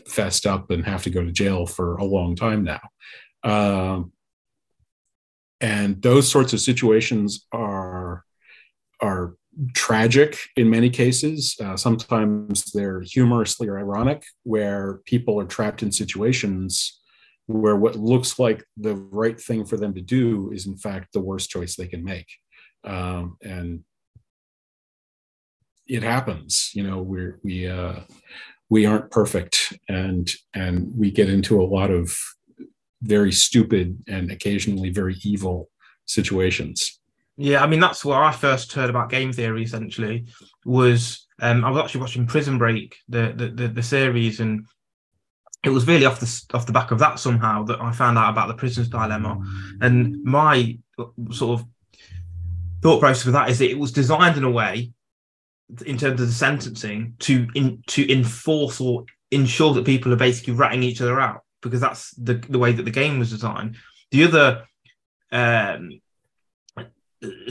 fessed up and have to go to jail for a long time now. Um, and those sorts of situations are are tragic in many cases. Uh, sometimes they're humorously or ironic, where people are trapped in situations where what looks like the right thing for them to do is in fact the worst choice they can make um, and it happens you know we're we uh, we aren't perfect and and we get into a lot of very stupid and occasionally very evil situations Yeah, I mean that's where I first heard about game theory. Essentially, was um, I was actually watching Prison Break, the, the the, the series, and it was really off the off the back of that somehow that I found out about the prisoner's dilemma, and my sort of thought process with that is that it was designed in a way, in terms of the sentencing, to in, to enforce or ensure that people are basically ratting each other out because that's the the way that the game was designed. The other um,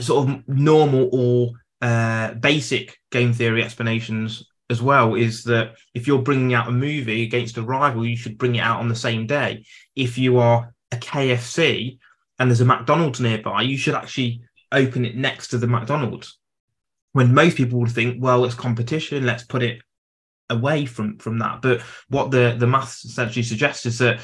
sort of normal or uh, basic game theory explanations as well is that if you're bringing out a movie against a rival, you should bring it out on the same day. If you are a KFC and there's a McDonald's nearby, you should actually open it next to the McDonald's. When most people would think, well, it's competition, let's put it away from from that. But what the the maths essentially suggests is that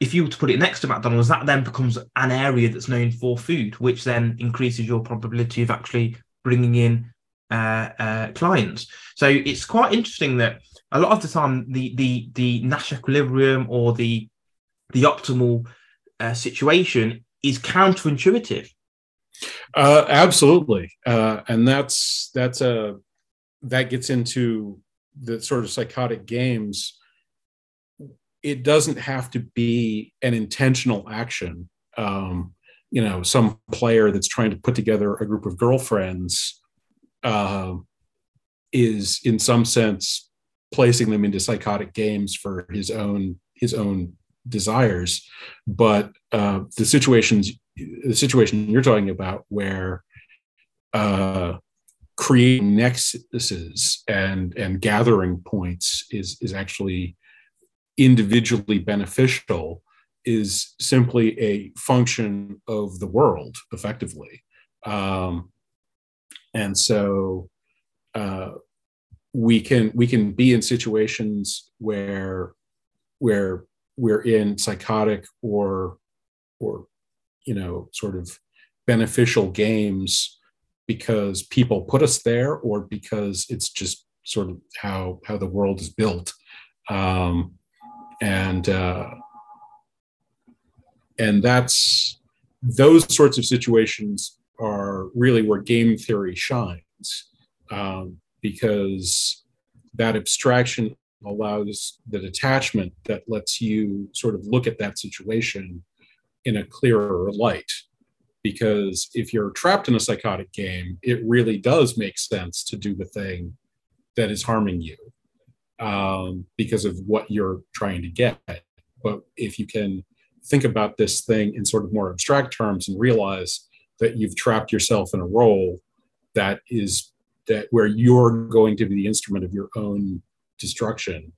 if you were to put it next to McDonald's, that then becomes an area that's known for food, which then increases your probability of actually bringing in uh, uh, clients. So it's quite interesting that a lot of the time the the the Nash equilibrium or the the optimal uh, situation is counterintuitive. Uh, absolutely, uh, and that's that's a that gets into the sort of psychotic games it doesn't have to be an intentional action. Um, you know, some player that's trying to put together a group of girlfriends uh, is, in some sense, placing them into psychotic games for his own his own desires. But uh, the situations, the situation you're talking about, where uh, creating nexuses and and gathering points is is actually individually beneficial is simply a function of the world effectively um, and so uh, we can we can be in situations where where we're in psychotic or or you know sort of beneficial games because people put us there or because it's just sort of how how the world is built. Um, and uh, and that's those sorts of situations are really where game theory shines um, because that abstraction allows the detachment that lets you sort of look at that situation in a clearer light because if you're trapped in a psychotic game it really does make sense to do the thing that is harming you um, because of what you're trying to get. But if you can think about this thing in sort of more abstract terms and realize that you've trapped yourself in a role that is that where you're going to be the instrument of your own destruction,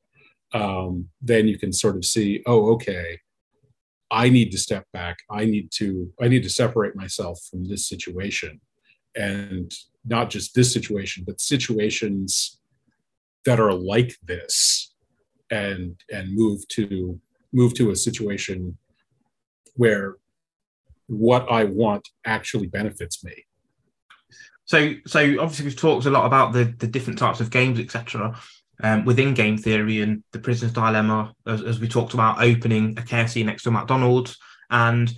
um, then you can sort of see, oh, okay, I need to step back. I need to I need to separate myself from this situation, and not just this situation, but situations that are like this and and move to move to a situation where what I want actually benefits me. So, so obviously we've talked a lot about the the different types of games, etc. Um, within game theory and the prisoner's dilemma, as, as, we talked about opening a KFC next to a McDonald's and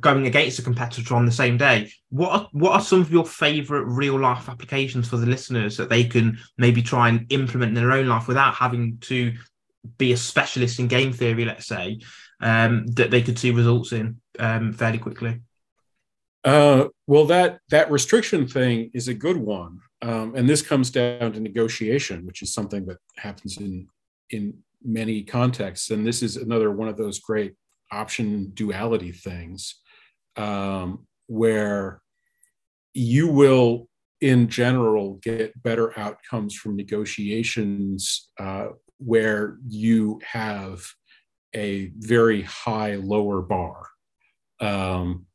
going against a competitor on the same day. What are, what are some of your favorite real life applications for the listeners that they can maybe try and implement in their own life without having to be a specialist in game theory, let's say, um, that they could see results in um, fairly quickly? Uh, well, that that restriction thing is a good one, um, and this comes down to negotiation, which is something that happens in in many contexts. And this is another one of those great option duality things um, where you will, in general, get better outcomes from negotiations uh, where you have a very high lower bar, um,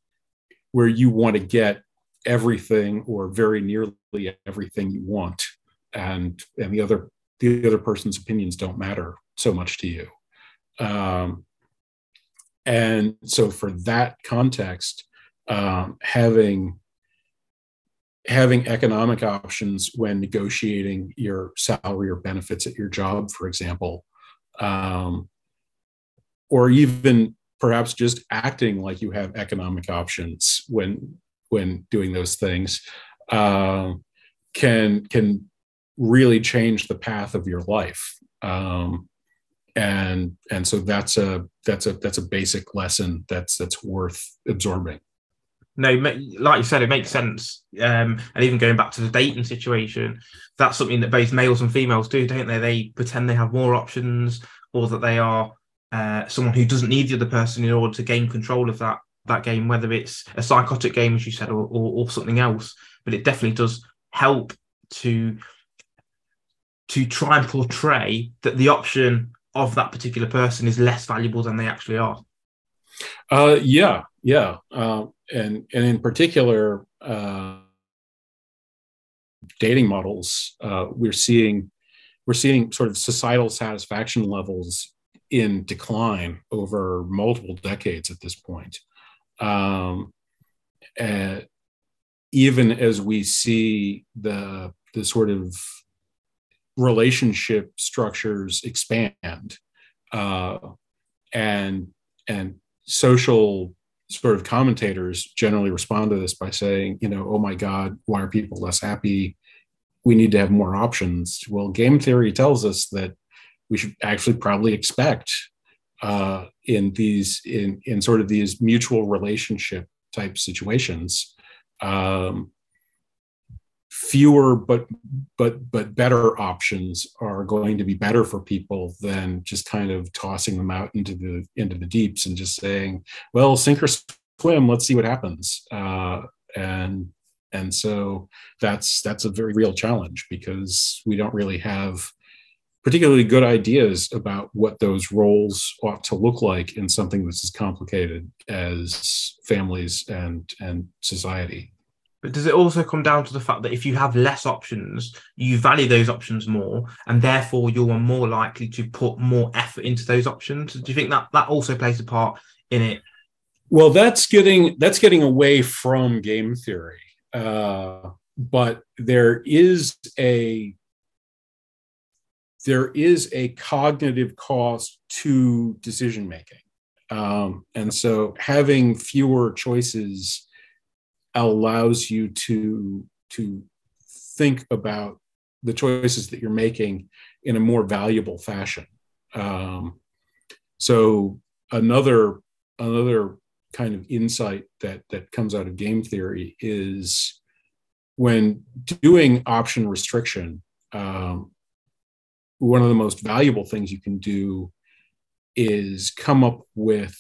where you want to get everything or very nearly everything you want, and and the other the other person's opinions don't matter so much to you. Um, and so, for that context, um, having having economic options when negotiating your salary or benefits at your job, for example, um, or even perhaps just acting like you have economic options when when doing those things uh, can can really change the path of your life. Um, and and so that's a that's a that's a basic lesson that's that's worth absorbing. No like you said it makes sense. Um, and even going back to the dating situation that's something that both males and females do don't they? They pretend they have more options or that they are uh, someone who doesn't need the other person in order to gain control of that that game whether it's a psychotic game as you said or, or, or something else but it definitely does help to to try and portray that the option of that particular person is less valuable than they actually are. Uh, yeah, yeah, uh, and and in particular, uh, dating models. Uh, we're seeing we're seeing sort of societal satisfaction levels in decline over multiple decades at this point. Um, and even as we see the the sort of relationship structures expand uh, and and social sort of commentators generally respond to this by saying you know oh my god why are people less happy we need to have more options well game theory tells us that we should actually probably expect uh, in these in in sort of these mutual relationship type situations um, fewer but but but better options are going to be better for people than just kind of tossing them out into the into the deeps and just saying well sink or swim let's see what happens. Uh, and and so that's that's a very real challenge because we don't really have particularly good ideas about what those roles ought to look like in something that's as complicated as families and and society but does it also come down to the fact that if you have less options, you value those options more, and therefore you are more likely to put more effort into those options? Do you think that that also plays a part in it? Well, that's getting that's getting away from game theory, uh, but there is a there is a cognitive cost to decision making, um, and so having fewer choices allows you to to think about the choices that you're making in a more valuable fashion. Um, so another another kind of insight that that comes out of game theory is when doing option restriction. Um, one of the most valuable things you can do is come up with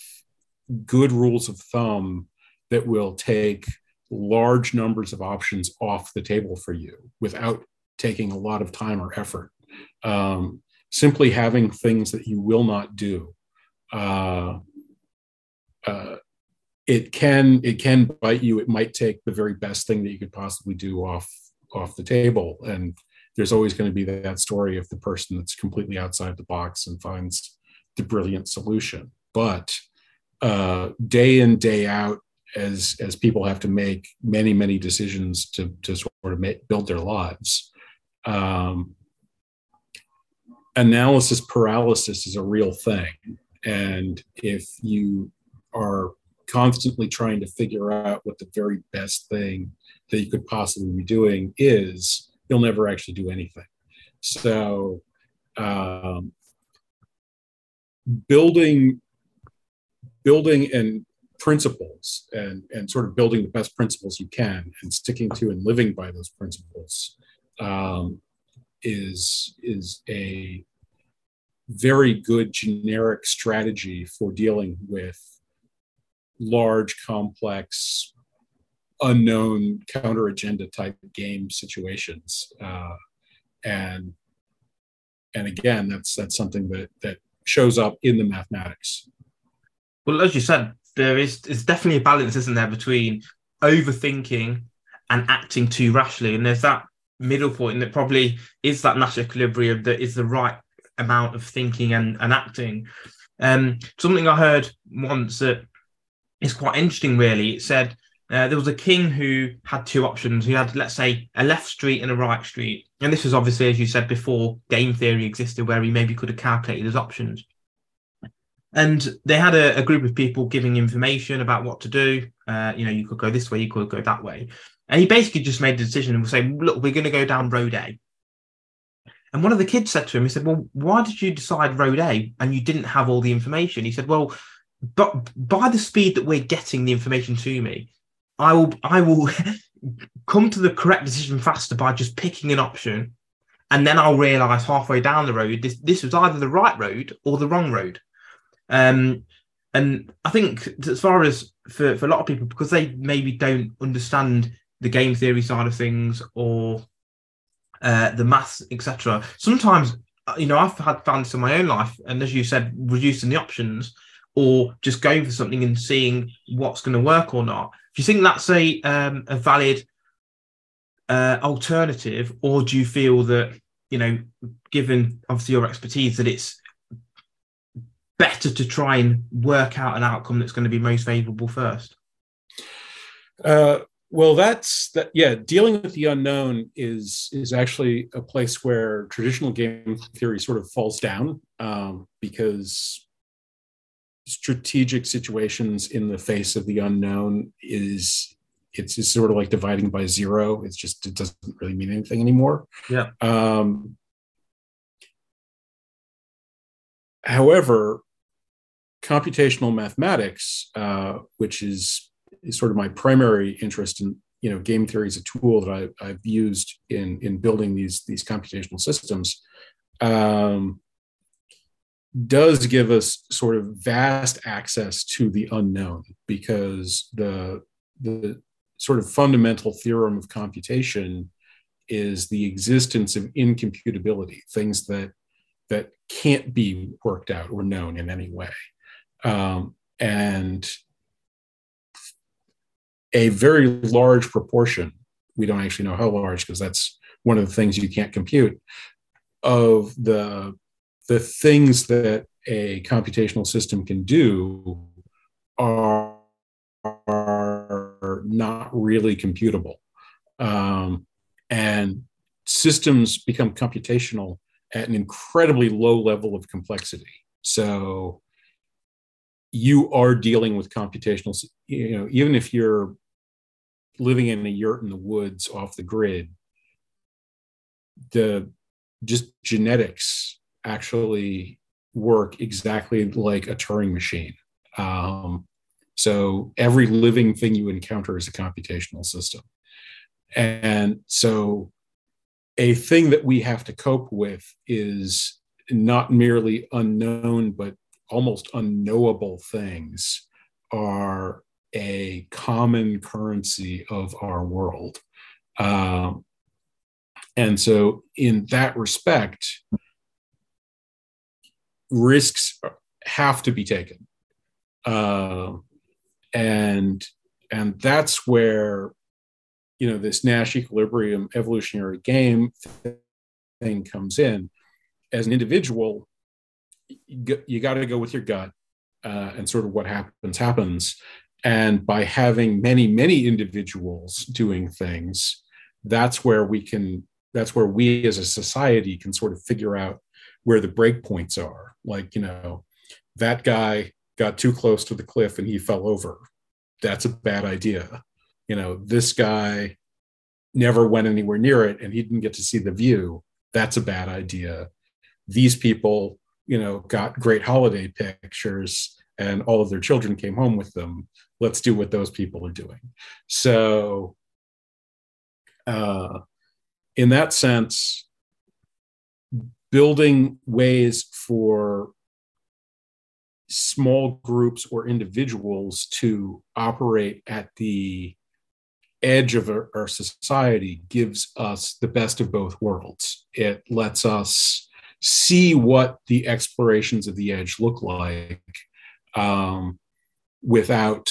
good rules of thumb that will take large numbers of options off the table for you without taking a lot of time or effort. Um, simply having things that you will not do. Uh, uh, it can it can bite you. It might take the very best thing that you could possibly do off off the table, and there's always going to be that story of the person that's completely outside the box and finds the brilliant solution. But uh, day in day out, as as people have to make many many decisions to to sort of make, build their lives. Um, analysis paralysis is a real thing, and if you are constantly trying to figure out what the very best thing that you could possibly be doing is, you'll never actually do anything. So, um, building building and principles and, and sort of building the best principles you can and sticking to and living by those principles um, is, is a very good generic strategy for dealing with large, complex, unknown counter agenda type game situations. Uh, and and again, that's that's something that that shows up in the mathematics. Well, as you said, there is it's definitely a balance, isn't there, between overthinking and acting too rashly. And there's that middle point that probably is that Nash equilibrium that is the right amount of thinking and, and acting. Um, something I heard once that is quite interesting, really. It said uh, there was a king who had two options. He had, let's say, a left street and a right street. And this was obviously, as you said before, game theory existed where he maybe could have calculated his options. and they had a, a, group of people giving information about what to do. Uh, you know, you could go this way, you could go that way. And he basically just made a decision and was saying, look, we're going to go down road A. And one of the kids said to him, he said, well, why did you decide road A and you didn't have all the information? He said, well, but by the speed that we're getting the information to me, I will, I will come to the correct decision faster by just picking an option. And then I'll realize halfway down the road, this, this was either the right road or the wrong road. Um, and I think as far as for, for a lot of people, because they maybe don't understand the game theory side of things or uh, the maths, etc. Sometimes, uh, you know, I've had found this in my own life, and as you said, reducing the options or just going for something and seeing what's going to work or not. Do you think that's a um, a valid uh, alternative, or do you feel that you know, given obviously your expertise, that it's better to try and work out an outcome that's going to be most favorable first? Uh, well, that's that. Yeah, dealing with the unknown is is actually a place where traditional game theory sort of falls down um, because strategic situations in the face of the unknown is it's just sort of like dividing by zero. It's just it doesn't really mean anything anymore. Yeah. Um, however, computational mathematics, uh, which is, is sort of my primary interest in, you know, game theory is a tool that I, have used in, in building these, these computational systems, um, does give us sort of vast access to the unknown because the, the sort of fundamental theorem of computation is the existence of incomputability, things that that can't be worked out or known in any way. Um, and a very large proportion, we don't actually know how large because that's one of the things you can't compute, of the, the things that a computational system can do are, are not really computable. Um, and systems become computational at an incredibly low level of complexity. So you are dealing with computational, you know, even if you're living in a yurt in the woods off the grid, the just genetics actually work exactly like a Turing machine. Um, so every living thing you encounter is a computational system. And so a thing that we have to cope with is not merely unknown, but almost unknowable things are a common currency of our world. Um, and so, in that respect, risks have to be taken. Uh, and and that's where you know this Nash equilibrium evolutionary game thing comes in. As an individual, you got to go with your gut uh, and sort of what happens happens and by having many many individuals doing things that's where we can that's where we as a society can sort of figure out where the breakpoints are. Like you know that guy got too close to the cliff and he fell over. That's a bad idea. You know this guy never went anywhere near it and he didn't get to see the view. That's a bad idea. These people you know, got great holiday pictures and all of their children came home with them. Let's do what those people are doing. So, uh, in that sense, building ways for small groups or individuals to operate at the edge of our, our, society gives us the best of both worlds. It lets us see what the explorations of the edge look like um, without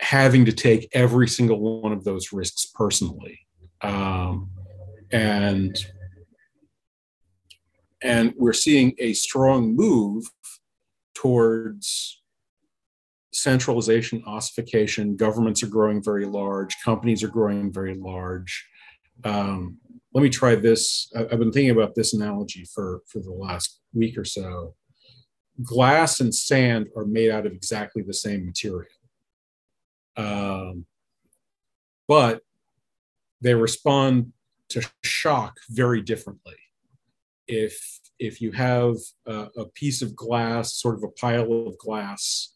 having to take every single one of those risks personally. Um, and and we're seeing a strong move towards centralization, ossification. Governments are growing very large. Companies are growing very large. Um, let me try this. I've been thinking about this analogy for for the last week or so. glass and sand are made out of exactly the same material. Um, but they respond to shock very differently. If if you have a, a piece of glass, sort of a pile of glass,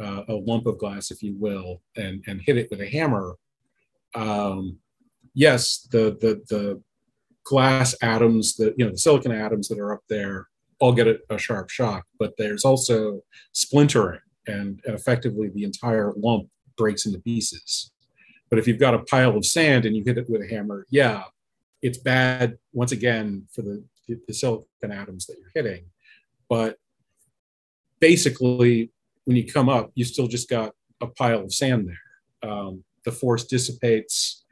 uh, a lump of glass, if you will, and and hit it with a hammer, um, yes, the the the glass atoms that you know the silicon atoms that are up there all get a, a sharp shock, but there's also splintering, and, and effectively the entire lump breaks into pieces. But if you've got a pile of sand and you hit it with a hammer, yeah, it's bad once again for the, the silicon atoms that you're hitting. But basically, when you come up, you still just got a pile of sand there. Um, the force dissipates,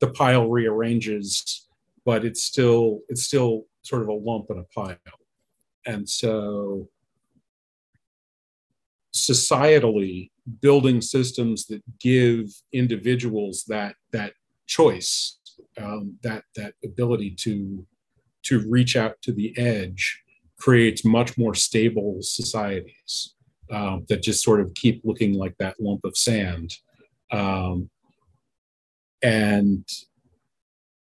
the pile rearranges, but it's still it's still sort of a lump in a pile. And so societally building systems that give individuals that that choice um, that that ability to to reach out to the edge creates much more stable societies um, that just sort of keep looking like that lump of sand. Um, and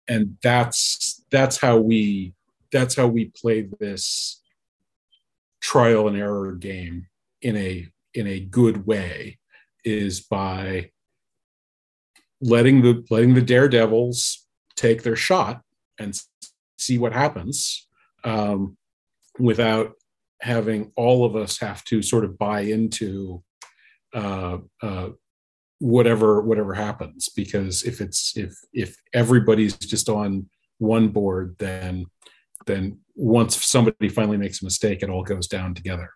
and that's that's how we that's how we play this trial and error game in a in a good way is by letting the letting the daredevils take their shot and see what happens um, without having all of us have to sort of buy into uh, uh, whatever whatever happens because if it's if if everybody's just on one board then then once somebody finally makes a mistake it all goes down together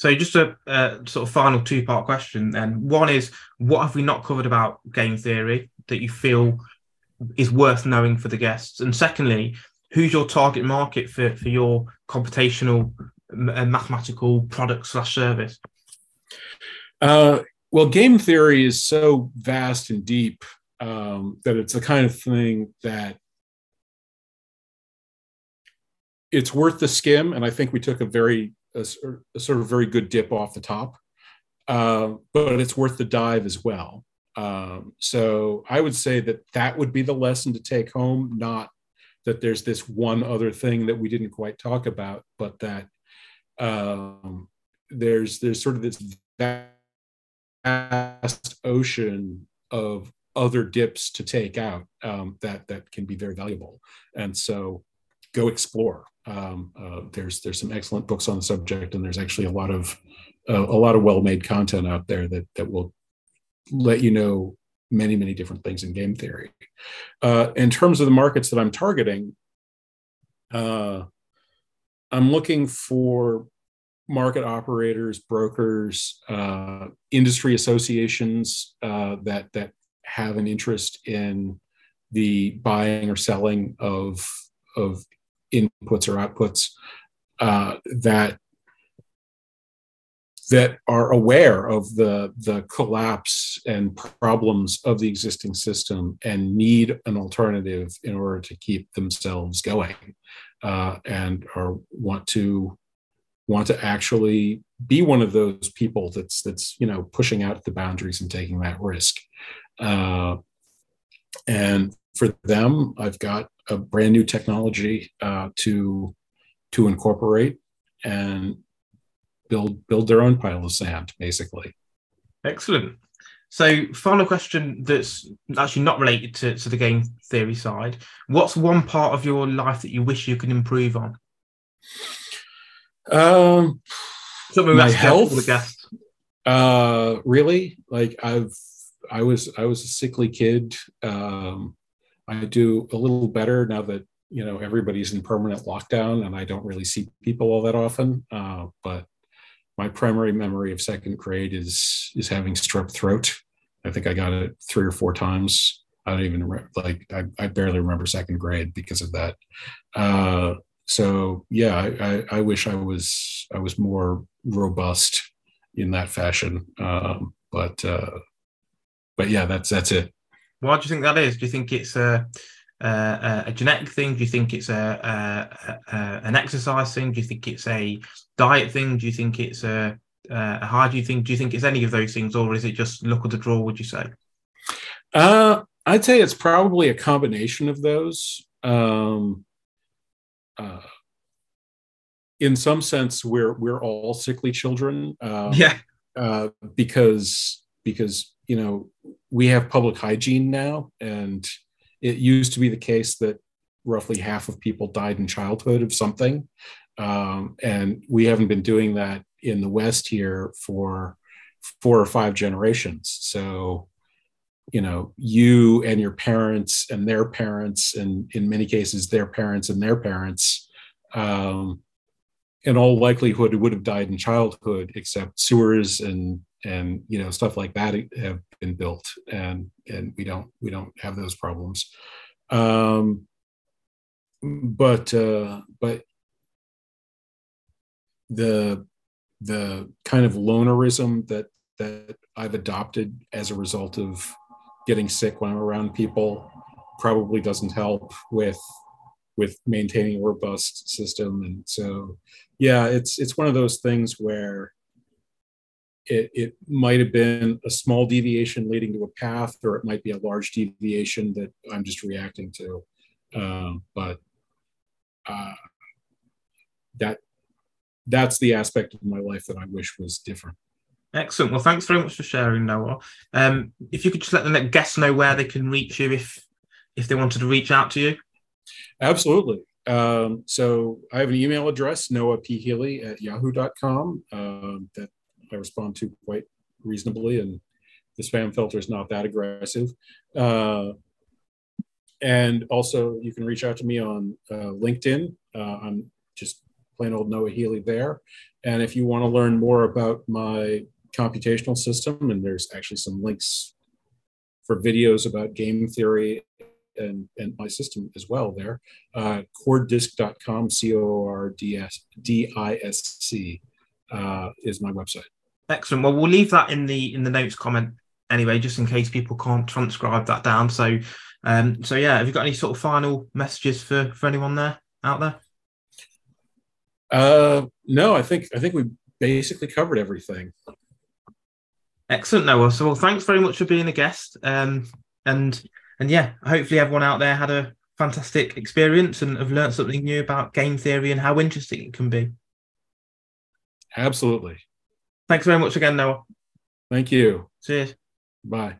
so just a, a sort of final two part question then. One is what have we not covered about game theory that you feel is worth knowing for the guests? And secondly, who's your target market for, for your computational uh, mathematical product slash service? Uh, well, game theory is so vast and deep um, that it's the kind of thing that it's worth the skim. And I think we took a very a, a sort of very good dip off the top, uh, but it's worth the dive as well. Um, so I would say that that would be the lesson to take home, not that there's this one other thing that we didn't quite talk about, but that um, there's there's sort of this vast ocean of other dips to take out um, that that can be very valuable, and so go explore. Um, uh, there's there's some excellent books on the subject, and there's actually a lot of uh, a lot of well-made content out there that that will let you know many many different things in game theory. Uh, in terms of the markets that I'm targeting, uh, I'm looking for market operators, brokers, uh, industry associations uh, that that have an interest in the buying or selling of of inputs or outputs uh, that that are aware of the the collapse and problems of the existing system and need an alternative in order to keep themselves going uh, and or want to want to actually be one of those people that's that's you know pushing out the boundaries and taking that risk. Uh, and for them i've got a brand new technology uh, to to incorporate and build build their own pile of sand, basically. Excellent. So, final question that's actually not related to, to the game theory side. What's one part of your life that you wish you could improve on? Um, Something my health. The guest. Uh, really? Like I've I was I was a sickly kid. Um, I do a little better now that you know everybody's in permanent lockdown and I don't really see people all that often. Uh, but my primary memory of second grade is is having strep throat. I think I got it three or four times. I don't even remember, like I, I barely remember second grade because of that. Uh, so yeah, I, I, I, wish I was I was more robust in that fashion. Um, but uh, but yeah, that's that's it. Why do you think that is? Do you think it's a, uh, a genetic thing? Do you think it's a, a, a, an exercise thing? Do you think it's a diet thing? Do you think it's a, a how do you think? Do you think it's any of those things, or is it just luck of the draw? Would you say? Uh, I'd say it's probably a combination of those. Um, uh, in some sense, we're we're all sickly children. Um, yeah. Uh, because because you know we have public hygiene now, and it used to be the case that roughly half of people died in childhood of something. Um, and we haven't been doing that in the West here for four or five generations. So, you know, you and your parents and their parents, and in many cases, their parents and their parents, um, in all likelihood, would have died in childhood, except sewers and and you know stuff like that have been built and and we don't we don't have those problems um but uh but the the kind of lonerism that that I've adopted as a result of getting sick when I'm around people probably doesn't help with with maintaining a robust system and so yeah it's it's one of those things where it, it might have been a small deviation leading to a path, or it might be a large deviation that I'm just reacting to. Um, but uh, that that's the aspect of my life that I wish was different. Excellent. Well, thanks very much for sharing, Noah. Um, if you could just let the guests know where they can reach you if if they wanted to reach out to you. Absolutely. Um, so I have an email address, Noah P. Healy at yahoo.com. Um, that I respond to quite reasonably, and the spam filter is not that aggressive. Uh, and also, you can reach out to me on uh, LinkedIn. Uh, I'm just plain old Noah Healy there. And if you want to learn more about my computational system, and there's actually some links for videos about game theory and, and my system as well there, uh, cordisc.com, C O R D S D I S C, uh, is my website. Excellent. Well, we'll leave that in the in the notes comment anyway, just in case people can't transcribe that down. So, um, so yeah, have you got any sort of final messages for for anyone there out there? Uh, no, I think I think we basically covered everything. Excellent, Noah. So, well, thanks very much for being a guest. Um, and and yeah, hopefully everyone out there had a fantastic experience and have learned something new about game theory and how interesting it can be. Absolutely. Thanks very much again, Noah. Thank you. Cheers. Bye.